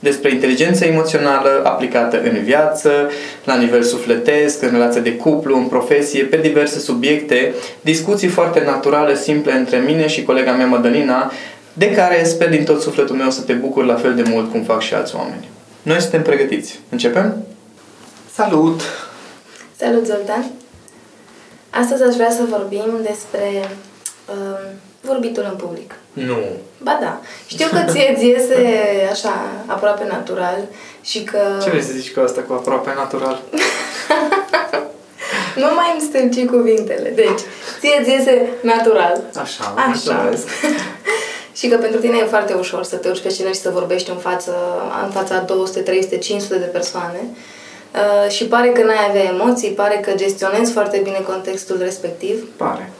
despre inteligența emoțională aplicată în viață, la nivel sufletesc, în relație de cuplu, în profesie, pe diverse subiecte, discuții foarte naturale, simple între mine și colega mea Madalina, de care sper din tot sufletul meu să te bucur la fel de mult cum fac și alți oameni. Noi suntem pregătiți. Începem? Salut! Salut, Zoltan! Astăzi aș vrea să vorbim despre uh, vorbitul în public. Nu. Ba da. Știu că ție ți iese așa aproape natural și că... Ce vrei să zici cu asta cu aproape natural? nu mai îmi stânci cuvintele. Deci, ție ți iese natural. Așa, Așa. și că pentru tine e foarte ușor să te urci pe scenă și să vorbești în față, în fața 200, 300, 500 de persoane. Uh, și pare că n-ai avea emoții, pare că gestionezi foarte bine contextul respectiv. Pare.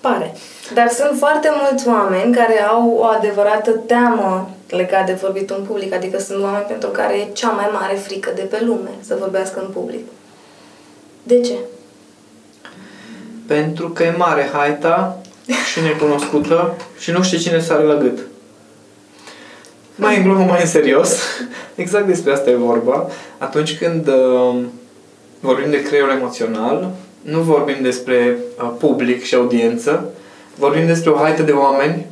Pare. Dar sunt foarte mulți oameni care au o adevărată teamă legat de vorbit în public, adică sunt oameni pentru care e cea mai mare frică de pe lume să vorbească în public. De ce? Pentru că e mare haita și necunoscută și nu știe cine sare la gât. Mai în glumă, mai în serios, exact despre asta e vorba. Atunci când uh, vorbim de creierul emoțional, nu vorbim despre uh, public și audiență, vorbim despre o haită de oameni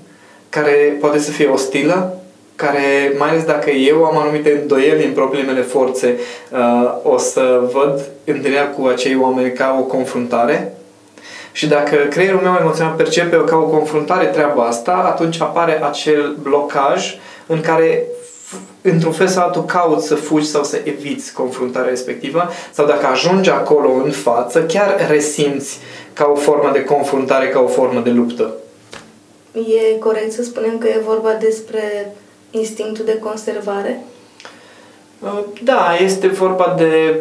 care poate să fie ostilă, care, mai ales dacă eu am anumite îndoieli în propriile mele forțe, uh, o să văd întâlnirea cu acei oameni ca o confruntare. Și dacă creierul meu emoțional percepe ca o confruntare treaba asta, atunci apare acel blocaj în care într-un fel sau altul cauți să fugi sau să eviți confruntarea respectivă sau dacă ajungi acolo în față, chiar resimți ca o formă de confruntare, ca o formă de luptă. E corect să spunem că e vorba despre instinctul de conservare? Uh, da, este vorba de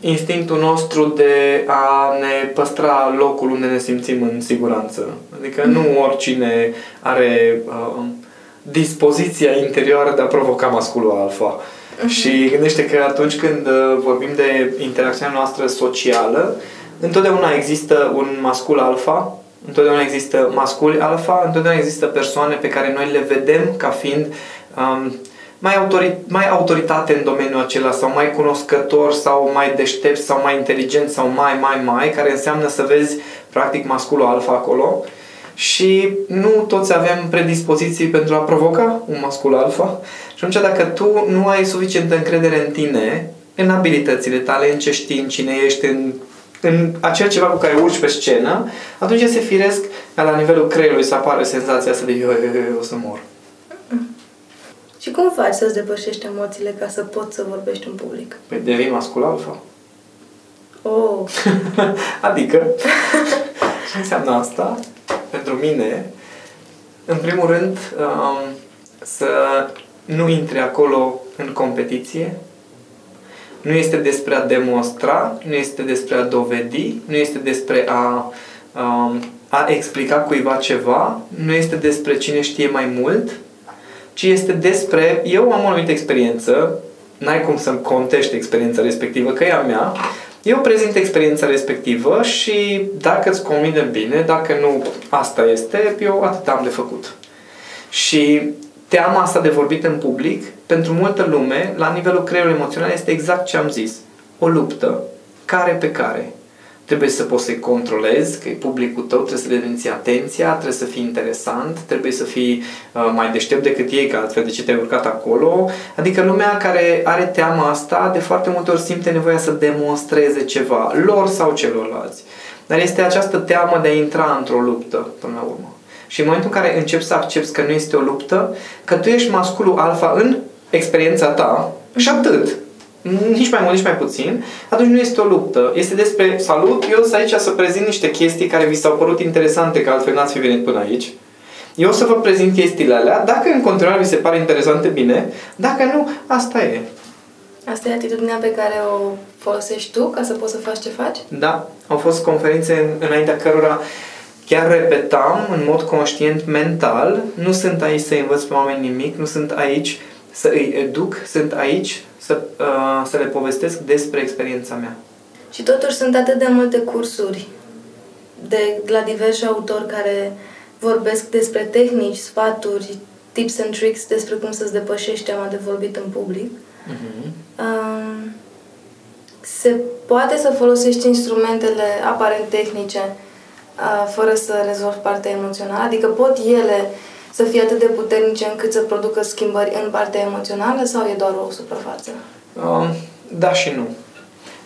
instinctul nostru de a ne păstra locul unde ne simțim în siguranță. Adică nu oricine are uh, dispoziția interioară de a provoca masculul alfa. Uh-huh. Și gândește că atunci când uh, vorbim de interacțiunea noastră socială, întotdeauna există un mascul alfa, întotdeauna există masculi alfa, întotdeauna există persoane pe care noi le vedem ca fiind um, mai, autori, mai autoritate în domeniul acela sau mai cunoscător sau mai deștept sau mai inteligent sau mai, mai, mai, care înseamnă să vezi practic masculul alfa acolo și nu toți avem predispoziții pentru a provoca un mascul alfa. Și atunci dacă tu nu ai suficientă încredere în tine, în abilitățile tale, în ce știi, în cine ești, în, în acel ceva cu care urci pe scenă, atunci este firesc ca la nivelul creierului să apară senzația asta de eu, eu, eu, eu o să mor. Și cum faci să-ți depășești emoțiile ca să poți să vorbești în public? Păi devii mascul alfa. Oh. adică, ce înseamnă asta? pentru mine, în primul rând, um, să nu intre acolo în competiție. Nu este despre a demonstra, nu este despre a dovedi, nu este despre a, um, a explica cuiva ceva, nu este despre cine știe mai mult, ci este despre, eu am o anumită experiență, n-ai cum să-mi contești experiența respectivă, că e a mea, eu prezint experiența respectivă și dacă îți convine bine, dacă nu asta este, eu atât am de făcut. Și teama asta de vorbit în public, pentru multă lume, la nivelul creierului emoțional, este exact ce am zis. O luptă, care pe care. Trebuie să poți să-i controlezi, că e publicul tău, trebuie să le denți atenția, trebuie să fii interesant, trebuie să fii uh, mai deștept decât ei, că altfel de ce te-ai urcat acolo. Adică lumea care are teama asta, de foarte multe ori simte nevoia să demonstreze ceva, lor sau celorlalți. Dar este această teamă de a intra într-o luptă până la urmă. Și în momentul în care începi să accepti că nu este o luptă, că tu ești masculul alfa în experiența ta și atât, nici mai mult, nici mai puțin, atunci nu este o luptă. Este despre salut, eu sunt aici să prezint niște chestii care vi s-au părut interesante, că altfel n-ați fi venit până aici. Eu o să vă prezint chestiile alea. Dacă în continuare vi se pare interesante, bine. Dacă nu, asta e. Asta e atitudinea pe care o folosești tu ca să poți să faci ce faci? Da. Au fost conferințe înaintea cărora chiar repetam în mod conștient mental, nu sunt aici să învăț pe oameni nimic, nu sunt aici să îi educ, sunt aici să, uh, să le povestesc despre experiența mea. Și totuși sunt atât de multe cursuri de la diversi autori care vorbesc despre tehnici, sfaturi, tips and tricks despre cum să-ți depășești teama de vorbit în public. Uh-huh. Um, se poate să folosești instrumentele aparent tehnice uh, fără să rezolvi partea emoțională? Adică pot ele să fie atât de puternice încât să producă schimbări în partea emoțională sau e doar o suprafață? Um, da și nu.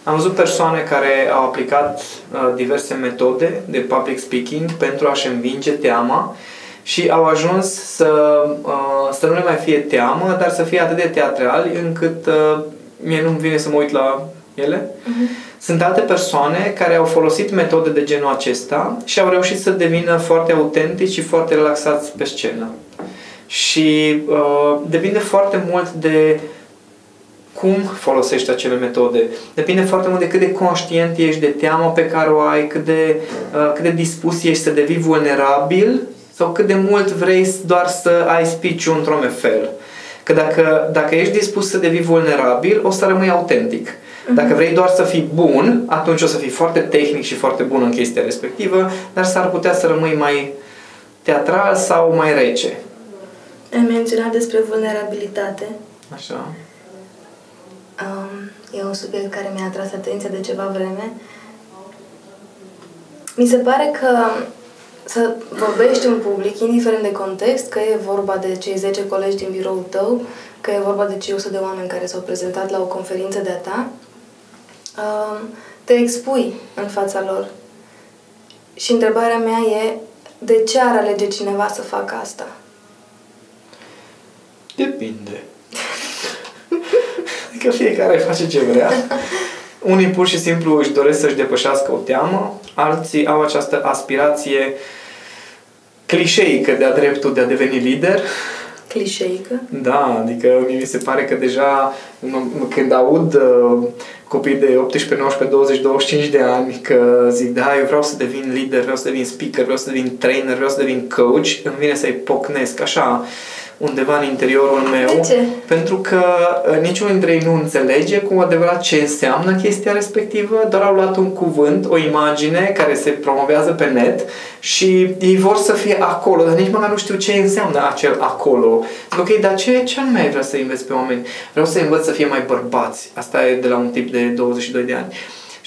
Am văzut persoane care au aplicat uh, diverse metode de public speaking pentru a-și învinge teama și au ajuns să, uh, să nu le mai fie teamă, dar să fie atât de teatrali încât uh, mie nu-mi vine să mă uit la ele. Uh-huh. Sunt alte persoane care au folosit metode de genul acesta și au reușit să devină foarte autentici și foarte relaxați pe scenă. Și uh, depinde foarte mult de cum folosești acele metode. Depinde foarte mult de cât de conștient ești de teama pe care o ai, cât de, uh, cât de dispus ești să devii vulnerabil sau cât de mult vrei doar să ai speech într-un fel. Că dacă, dacă ești dispus să devii vulnerabil, o să rămâi autentic. Mhm. Dacă vrei doar să fii bun, atunci o să fii foarte tehnic și foarte bun în chestia respectivă, dar s-ar putea să rămâi mai teatral sau mai rece. Ai menționat despre vulnerabilitate. Așa. Um, e un subiect care mi-a atras atenția de ceva vreme. Mi se pare că să vorbești în public, indiferent de context, că e vorba de cei 10 colegi din biroul tău, că e vorba de cei 100 de oameni care s-au prezentat la o conferință de-a ta, um, te expui în fața lor. Și întrebarea mea e, de ce ar alege cineva să facă asta? Depinde. adică fiecare face ce vrea. Unii pur și simplu își doresc să-și depășească o teamă, alții au această aspirație clișeică de-a dreptul de a deveni lider. Clișeică? Da, adică mi se pare că deja când aud uh, copii de 18, 19, 20, 25 de ani că zic, da, eu vreau să devin lider, vreau să devin speaker, vreau să devin trainer, vreau să devin coach, îmi vine să-i pocnesc așa undeva în interiorul meu. De ce? Pentru că uh, niciunul dintre ei nu înțelege cu adevărat ce înseamnă chestia respectivă, doar au luat un cuvânt, o imagine care se promovează pe net și ei vor să fie acolo, dar nici măcar nu știu ce înseamnă acel acolo. Zic, ok, dar ce, ce anume vrea să înveți pe oameni? Vreau să învăț să fie mai bărbați. Asta e de la un tip de 22 de ani.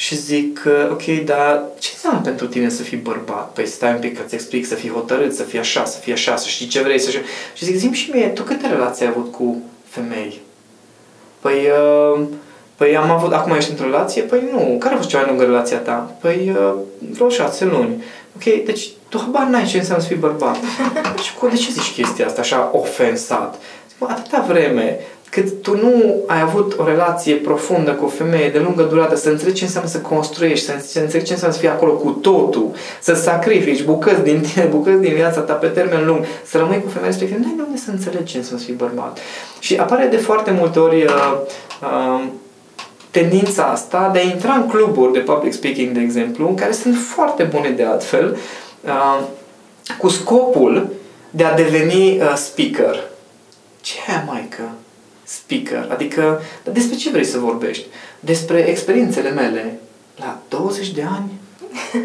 Și zic, ok, dar ce înseamnă pentru tine să fii bărbat? Păi stai un pic că-ți explic să fii hotărât, să fii așa, să fii așa, să știi ce vrei să știi. Și zic, zi și mie, tu câte relații ai avut cu femei? Păi, uh, păi am avut, acum ești într-o relație? Păi nu. Care a fost cea mai lungă relația ta? Păi uh, vreo șase luni. Ok, deci tu habar n-ai ce înseamnă să fii bărbat. și cu de ce zici chestia asta așa ofensat? Zic, atâta vreme cât tu nu ai avut o relație profundă cu o femeie de lungă durată, să înțelegi ce înseamnă să construiești, să înțelegi ce înseamnă să fii acolo cu totul, să sacrifici bucăți din tine, bucăți din viața ta pe termen lung, să rămâi cu femeia respectivă, nu ai unde să înțelegi ce înseamnă să fii bărbat. Și apare de foarte multe ori uh, uh, tendința asta de a intra în cluburi de public speaking, de exemplu, care sunt foarte bune de altfel, uh, cu scopul de a deveni uh, speaker. Ce e, maică? Speaker. Adică, dar despre ce vrei să vorbești? Despre experiențele mele la 20 de ani?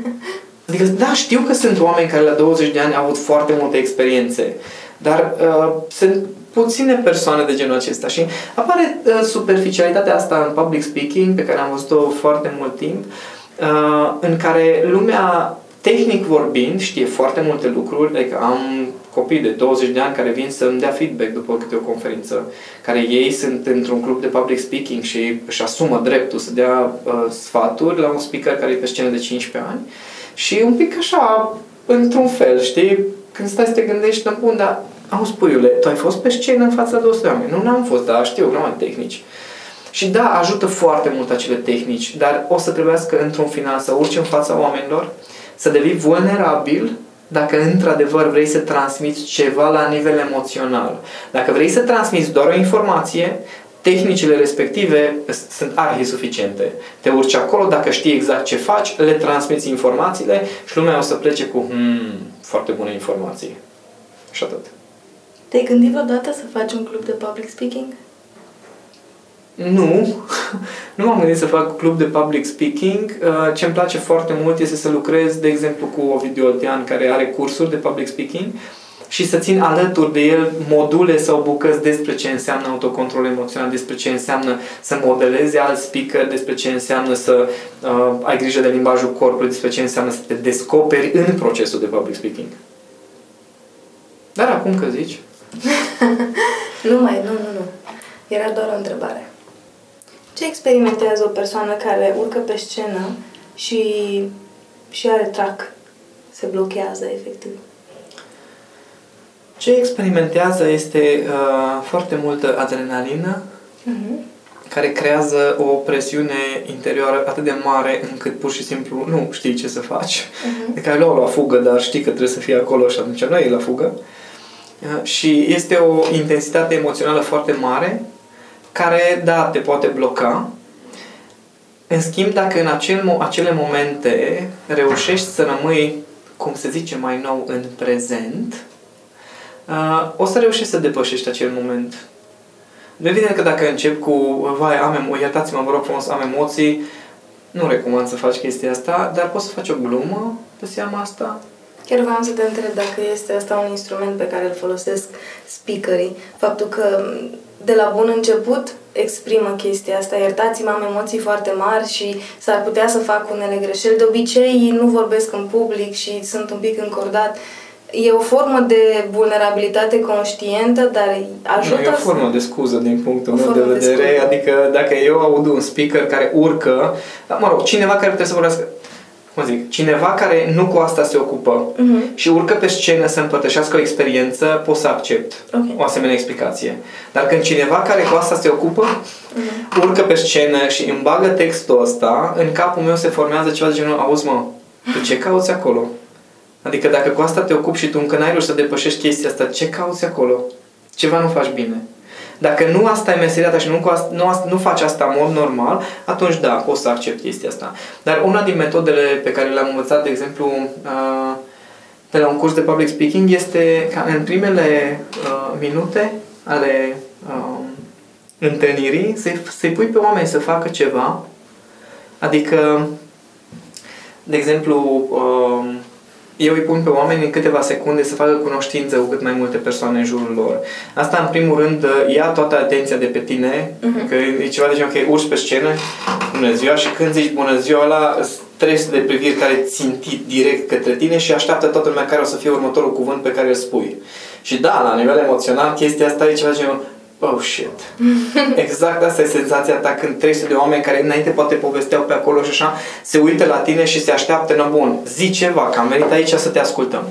Adică, da, știu că sunt oameni care la 20 de ani au avut foarte multe experiențe, dar uh, sunt puține persoane de genul acesta și apare uh, superficialitatea asta în public speaking, pe care am văzut-o foarte mult timp, uh, în care lumea tehnic vorbind, știe foarte multe lucruri, adică am copii de 20 de ani care vin să-mi dea feedback după câte o conferință, care ei sunt într-un club de public speaking și își asumă dreptul să dea uh, sfaturi la un speaker care e pe scenă de 15 ani Și un pic așa, într-un fel, știi? Când stai să te gândești, bun, dar auzi, puiule, tu ai fost pe scenă în fața de 200 oameni? Nu, n-am fost, dar știu, nu am tehnici. Și da, ajută foarte mult acele tehnici, dar o să trebuiască într-un final să urci în fața oamenilor, să devii vulnerabil dacă într-adevăr vrei să transmiți ceva la nivel emoțional. Dacă vrei să transmiți doar o informație, tehnicile respective sunt arhi suficiente. Te urci acolo, dacă știi exact ce faci, le transmiți informațiile și lumea o să plece cu hmm, foarte bune informații. Și atât. Te-ai gândit vreodată să faci un club de public speaking? Nu, nu m-am gândit să fac club de public speaking. Uh, ce îmi place foarte mult este să lucrez, de exemplu, cu o Oltean, care are cursuri de public speaking și să țin alături de el module sau bucăți despre ce înseamnă autocontrol emoțional, despre ce înseamnă să modelezi alt speaker, despre ce înseamnă să uh, ai grijă de limbajul corpului, despre ce înseamnă să te descoperi în procesul de public speaking. Dar acum că zici... nu mai, nu, nu, nu. Era doar o întrebare. Ce experimentează o persoană care urcă pe scenă și, și are trac? Se blochează, efectiv. Ce experimentează este uh, foarte multă adrenalină, uh-huh. care creează o presiune interioară atât de mare încât pur și simplu nu știi ce să faci. Uh-huh. De care luau la fugă, dar știi că trebuie să fii acolo și atunci nu e la fugă. Uh, și este o intensitate emoțională foarte mare care, da, te poate bloca. În schimb, dacă în acel, acele momente reușești să rămâi, cum se zice mai nou, în prezent, uh, o să reușești să depășești acel moment. Nu evident că dacă încep cu, vai, am emo- iertați-mă, vă rog frumos, am emoții, nu recomand să faci chestia asta, dar poți să faci o glumă pe seama asta. Chiar vreau să te întreb dacă este asta un instrument pe care îl folosesc speakerii. Faptul că de la bun început exprimă chestia asta. Iertați-mă, am emoții foarte mari și s-ar putea să fac unele greșeli. De obicei nu vorbesc în public și sunt un pic încordat. E o formă de vulnerabilitate conștientă, dar ajută... Nu, e o formă de scuză din punctul meu de vedere. De adică dacă eu aud un speaker care urcă, mă rog, cineva care trebuie să vorbească cum zic, cineva care nu cu asta se ocupă uh-huh. și urcă pe scenă să împărtășească o experiență, pot să accept okay. o asemenea explicație. Dar când cineva care cu asta se ocupă, uh-huh. urcă pe scenă și îmi bagă textul ăsta, în capul meu se formează ceva de genul, auzi mă, tu ce cauți acolo? Adică dacă cu asta te ocupi și tu încă n-ai să depășești chestia asta, ce cauți acolo? Ceva nu faci bine. Dacă nu asta e meseria ta și nu, nu, nu faci asta în mod normal, atunci da, poți să accept chestia asta. Dar una din metodele pe care le-am învățat, de exemplu, de la un curs de public speaking este ca în primele minute ale întâlnirii să-i, să pui pe oameni să facă ceva. Adică, de exemplu, eu îi pun pe oameni în câteva secunde să facă cunoștință cu cât mai multe persoane în jurul lor. Asta, în primul rând, ia toată atenția de pe tine, uh-huh. că e ceva de genul, ok, urci pe scenă, bună ziua, și când zici bună ziua, ăla treci de priviri care țintit direct către tine și așteaptă toată lumea care o să fie următorul cuvânt pe care îl spui. Și da, la nivel emoțional, chestia asta e ceva de genul, oh shit. Exact asta e senzația ta când 300 de oameni care înainte poate povesteau pe acolo și așa, se uită la tine și se așteaptă, na bun, zi ceva, că am venit aici să te ascultăm.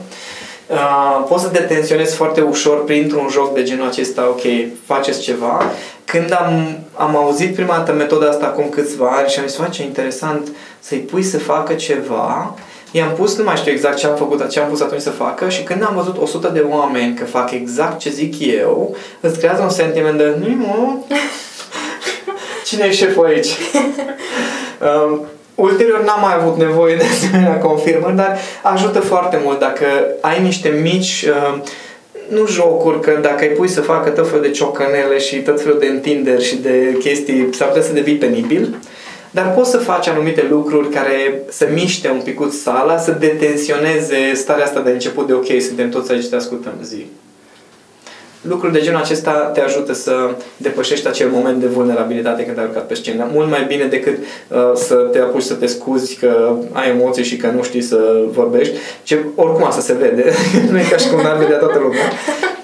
Uh, poți să te tensionezi foarte ușor printr-un joc de genul acesta, ok, faceți ceva. Când am, am auzit prima dată metoda asta acum câțiva ani și am zis, ce interesant să-i pui să facă ceva, i-am pus, nu mai știu exact ce am făcut, ce am pus atunci să facă și când am văzut 100 de oameni că fac exact ce zic eu, îți creează un sentiment de, nu mă, cine e șeful aici? um, ulterior n-am mai avut nevoie de asemenea confirmări, dar ajută foarte mult dacă ai niște mici uh, nu jocuri, că dacă îi pui să facă tot felul de ciocănele și tot felul de întinderi și de chestii, s-ar putea să devii penibil. Dar poți să faci anumite lucruri care să miște un picut sala, să detensioneze starea asta de început de ok, suntem toți aici, te ascultăm zi. Lucruri de genul acesta te ajută să depășești acel moment de vulnerabilitate când ai urcat pe scenă. Mult mai bine decât uh, să te apuci să te scuzi că ai emoții și că nu știi să vorbești. Ce, oricum asta se vede. nu e ca și cum n-ar vedea toată lumea.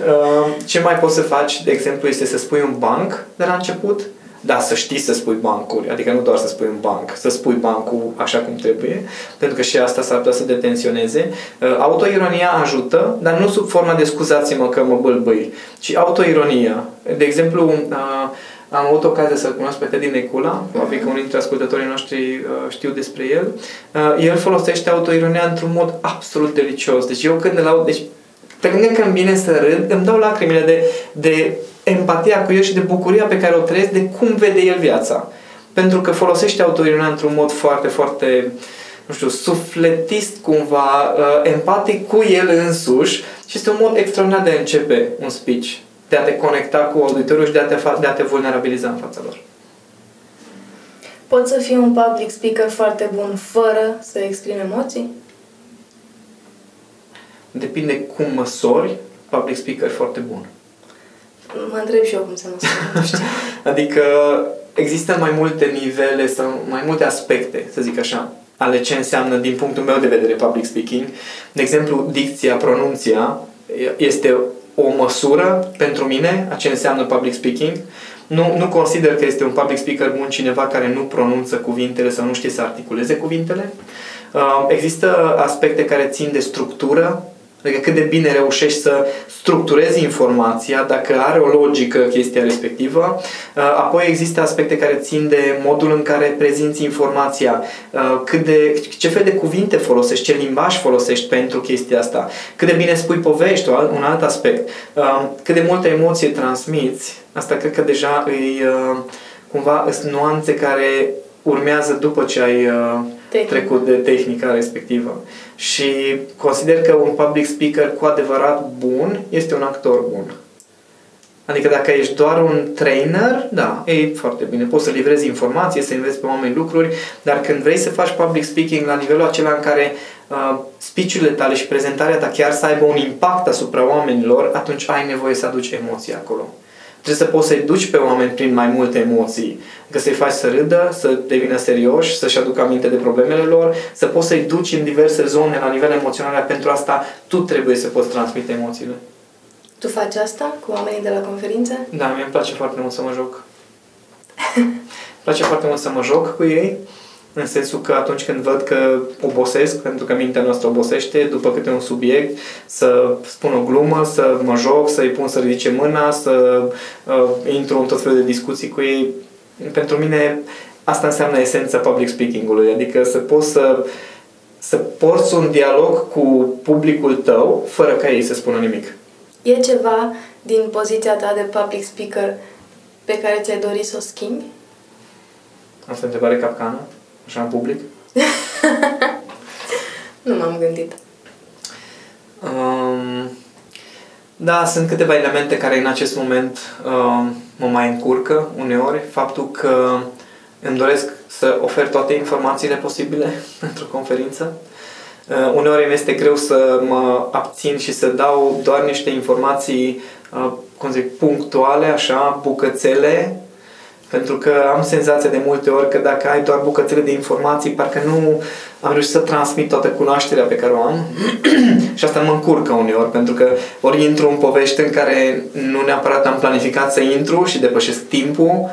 Uh, ce mai poți să faci, de exemplu, este să spui un banc de la început Da, să știi să spui bancuri, adică nu doar să spui un banc, să spui bancul așa cum trebuie, pentru că și asta s-ar putea să detenționeze. Uh, autoironia ajută, dar nu sub forma de scuzați-mă că mă bâlbâi, ci autoironia. De exemplu, uh, am avut ocazia să-l cunosc pe Teddy Necula, probabil că unii dintre ascultătorii noștri uh, știu despre el. Uh, el folosește autoironia într-un mod absolut delicios. Deci eu când îl aud, deci pe lângă că îmi vine să râd, îmi dau lacrimile de, de empatia cu el și de bucuria pe care o trăiesc de cum vede el viața. Pentru că folosește autoironia într-un mod foarte, foarte, nu știu, sufletist cumva, uh, empatic cu el însuși și este un mod extraordinar de a începe un speech de a te conecta cu auditorul și de a te, fa- de a te vulnerabiliza în fața lor. Poți să fii un public speaker foarte bun fără să exprimi emoții? Depinde cum măsori public speaker foarte bun. Mă întreb și eu cum se măsoară, adică există mai multe nivele sau mai multe aspecte, să zic așa, ale ce înseamnă din punctul meu de vedere public speaking. De exemplu, dicția, pronunția este o măsură pentru mine a ce înseamnă public speaking. Nu, nu consider că este un public speaker bun cineva care nu pronunță cuvintele sau nu știe să articuleze cuvintele. Uh, există aspecte care țin de structură, Adică cât de bine reușești să structurezi informația, dacă are o logică chestia respectivă. Uh, apoi există aspecte care țin de modul în care prezinți informația, uh, cât de, ce fel de cuvinte folosești, ce limbaj folosești pentru chestia asta, cât de bine spui povești, un alt aspect, uh, cât de multă emoție transmiți. Asta cred că deja îi cumva sunt nuanțe care urmează după ce ai Tehnic. trecut de tehnica respectivă. Și consider că un public speaker cu adevărat bun este un actor bun. Adică dacă ești doar un trainer, da, e foarte bine. Poți să livrezi informație, să înveți pe oameni lucruri, dar când vrei să faci public speaking la nivelul acela în care uh, speech-urile tale și prezentarea ta chiar să aibă un impact asupra oamenilor, atunci ai nevoie să aduci emoții acolo. Trebuie să poți să-i duci pe oameni prin mai multe emoții. Că să-i faci să râdă, să devină serioși, să-și aducă aminte de problemele lor, să poți să-i duci în diverse zone la nivel emoțional. Pentru asta tu trebuie să poți transmite emoțiile. Tu faci asta cu oamenii de la conferințe? Da, mie îmi place foarte mult să mă joc. îmi place foarte mult să mă joc cu ei în sensul că atunci când văd că obosesc, pentru că mintea noastră obosește, după câte un subiect, să spun o glumă, să mă joc, să-i pun să ridice mâna, să uh, intru în tot felul de discuții cu ei. Pentru mine asta înseamnă esența public speaking-ului, adică să poți să să porți un dialog cu publicul tău fără ca ei să spună nimic. E ceva din poziția ta de public speaker pe care ți-ai dori să o schimbi? Asta e întrebare capcană? Așa în public? nu m-am gândit. Um, da, sunt câteva elemente care în acest moment um, mă mai încurcă uneori. Faptul că îmi doresc să ofer toate informațiile posibile pentru conferință. Uh, uneori mi este greu să mă abțin și să dau doar niște informații, uh, cum zic, punctuale, așa, bucățele, pentru că am senzația de multe ori că dacă ai doar bucățele de informații, parcă nu am reușit să transmit toată cunoașterea pe care o am. Și asta mă încurcă uneori, pentru că ori intru în povești în care nu neapărat am planificat să intru și depășesc timpul,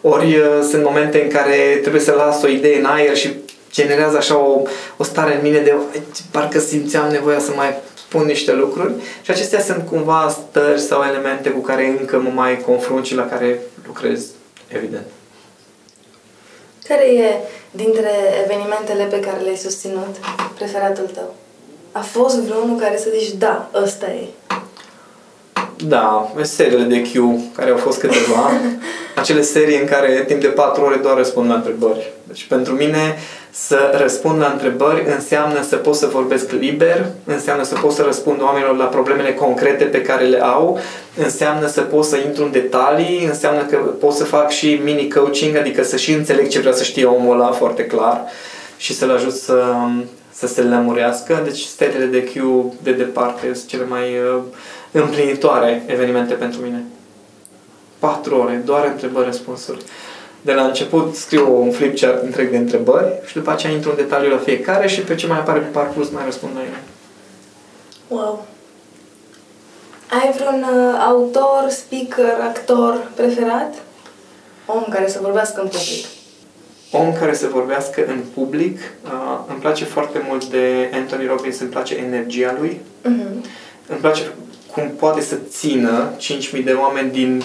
ori uh, sunt momente în care trebuie să las o idee în aer și generează așa o, o stare în mine de parcă simțeam nevoia să mai spun niște lucruri și acestea sunt cumva stări sau elemente cu care încă mă mai confrunt și la care lucrez, evident. Care e dintre evenimentele pe care le-ai susținut preferatul tău? A fost vreunul care să zici, da, ăsta e? Da, seriile de Q, care au fost câteva. Acele serii în care timp de 4 ore doar răspund la întrebări. Deci pentru mine să răspund la întrebări înseamnă să pot să vorbesc liber, înseamnă să pot să răspund oamenilor la problemele concrete pe care le au, înseamnă să pot să intru în detalii, înseamnă că pot să fac și mini-coaching, adică să și înțeleg ce vrea să știe omul ăla foarte clar și să-l ajut să, să se lămurească. Deci stetele de Q de departe sunt cele mai uh, împlinitoare evenimente pentru mine. Patru ore, doar întrebări-răspunsuri de la început scriu un flipchart întreg de întrebări și după aceea intru în detaliu la fiecare și pe ce mai apare pe parcurs mai răspund la ele. Wow! Ai vreun uh, autor, speaker, actor preferat? Om care să vorbească în public. Om care să vorbească în public. Uh, îmi place foarte mult de Anthony Robbins, îmi place energia lui. Mhm. Îmi place cum poate să țină 5.000 de oameni din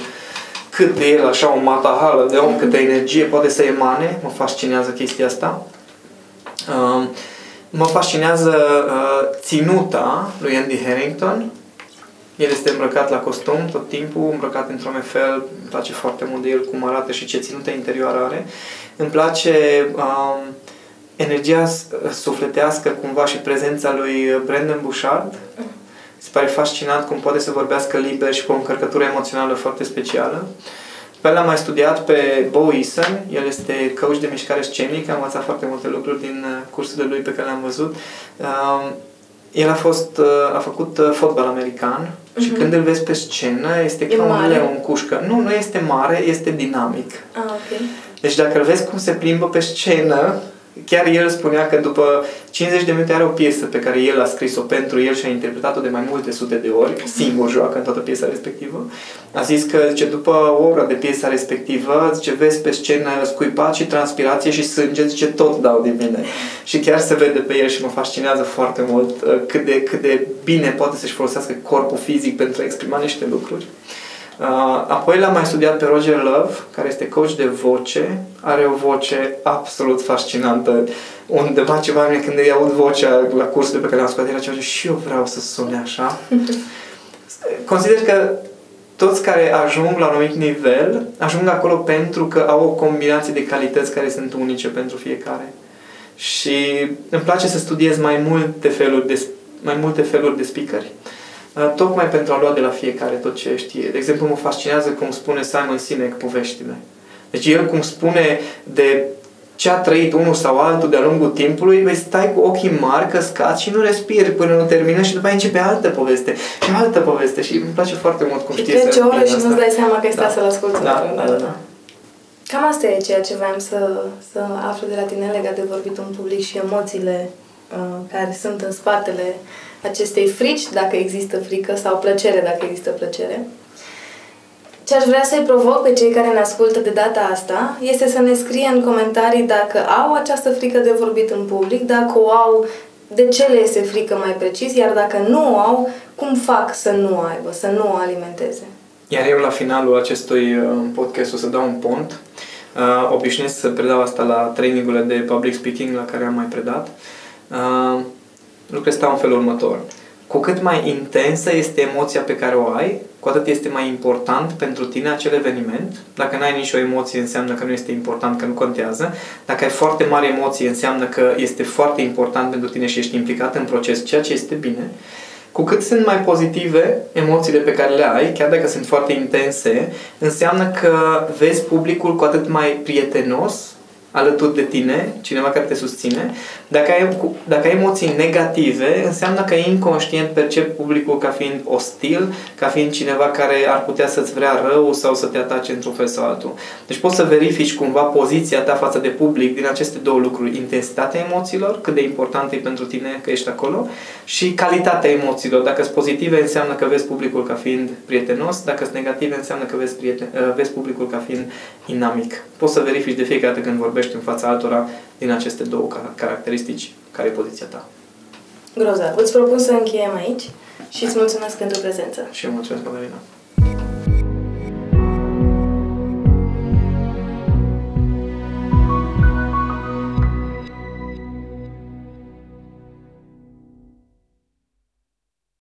cât de el, așa, o matahală de om, câtă energie poate să emane. Mă fascinează chestia asta. Uh, mă fascinează uh, ținuta lui Andy Harrington. El este îmbrăcat la costum tot timpul, îmbrăcat într-un fel. Îmi place foarte mult de el cum arată și ce ținută interioară are. Îmi place um, energia s- sufletească cumva și prezența lui Brandon Bouchard. Se pare fascinant cum poate să vorbească liber și cu o încărcătură emoțională foarte specială. Pe el am mai studiat pe Bo Eason, el este coach de mișcare scenică, am învățat foarte multe lucruri din uh, cursurile lui pe care le-am văzut. Um, el a fost, uh, a făcut uh, fotbal american și Mhm. când îl vezi pe scenă este E ca un mare? leu în cușcă. Nu, nu este mare, este dinamic. Ah, ok. Deci dacă îl vezi cum se plimbă pe scenă, chiar el spunea că după 50 de minute are o piesă pe care el a scris-o pentru el și a interpretat-o de mai multe sute de ori, singur joacă în toată piesa respectivă. A zis că, zice, după o oră de piesa respectivă, zice, vezi pe scenă scuipat și transpirație și sânge, zice, tot dau din mine. Și chiar se vede pe el și mă fascinează foarte mult uh, cât de, cât de bine poate să-și folosească corpul fizic pentru a exprima niște lucruri. Uh, apoi l-am mai studiat pe Roger Love, care este coach de voce. Are o voce absolut fascinantă. Undeva ceva mine când îi aud vocea la cursurile pe care le-am scos, era ceva și eu vreau să sune așa. Consider că toți care ajung la un anumit nivel, ajung acolo pentru că au o combinație de calități care sunt unice pentru fiecare. Și îmi place să studiez mai multe feluri de, mai multe feluri de speakeri. Uh, Tocmai pentru a lua de la fiecare tot ce știe. De exemplu, mă fascinează cum spune Simon Sinek poveștile. Deci el cum spune de ce a trăit unul sau altul de-a lungul timpului, vei stai cu ochii mari, căscați și nu respiri până nu termină și după aia începe altă poveste și altă poveste și îmi place foarte mult cum Și știe trece să o oră împline și asta. nu-ți dai seama că ai stat Da. să-l asculti. Da, într-un da, dat. da. Cam asta e ceea ce voiam să, să aflu de la tine legat de vorbit în public și emoțiile uh, care sunt în spatele acestei frici, dacă există frică, sau plăcere, dacă există plăcere. Ce aș vrea să-i provoc pe cei care ne ascultă de data asta este să ne scrie în comentarii dacă au această frică de vorbit în public, dacă o au, de ce le este frică mai precis, iar dacă nu o au, cum fac să nu o aibă, să nu o alimenteze. Iar eu la finalul acestui uh, podcast o să dau un pont. Uh, obișnuiesc să predau asta la trainingurile de public speaking la care am mai predat. Uh, lucrurile stau în felul următor. Cu cât mai intensă este emoția pe care o ai, cu atât este mai important pentru tine acel eveniment. Dacă nu ai nicio emoție, înseamnă că nu este important, că nu contează. Dacă ai foarte mare emoție, înseamnă că este foarte important pentru tine și ești implicat în proces, ceea ce este bine. Cu cât sunt mai pozitive emoțiile pe care le ai, chiar dacă sunt foarte intense, înseamnă că vezi publicul cu atât mai prietenos alături de tine, cineva care te susține. Dacă ai, dacă ai emoții negative, înseamnă că inconștient percep publicul ca fiind ostil, ca fiind cineva care ar putea să-ți vrea rău sau să te atace într-un fel sau altul. Deci poți să verifici cumva poziția ta față de public din aceste două lucruri. Intensitatea emoțiilor, cât de important e pentru tine că ești acolo, și calitatea emoțiilor. Dacă sunt pozitive, înseamnă că vezi publicul ca fiind prietenos, dacă sunt negative, înseamnă că vezi, prieten, vezi publicul ca fiind inamic. Poți să verifici de fiecare dată când vorbești în fața altora din aceste două caracteristici care e poziția ta. Grozav. Îți propun să încheiem aici și îți mulțumesc pentru prezență. Și eu mulțumesc, Madalina.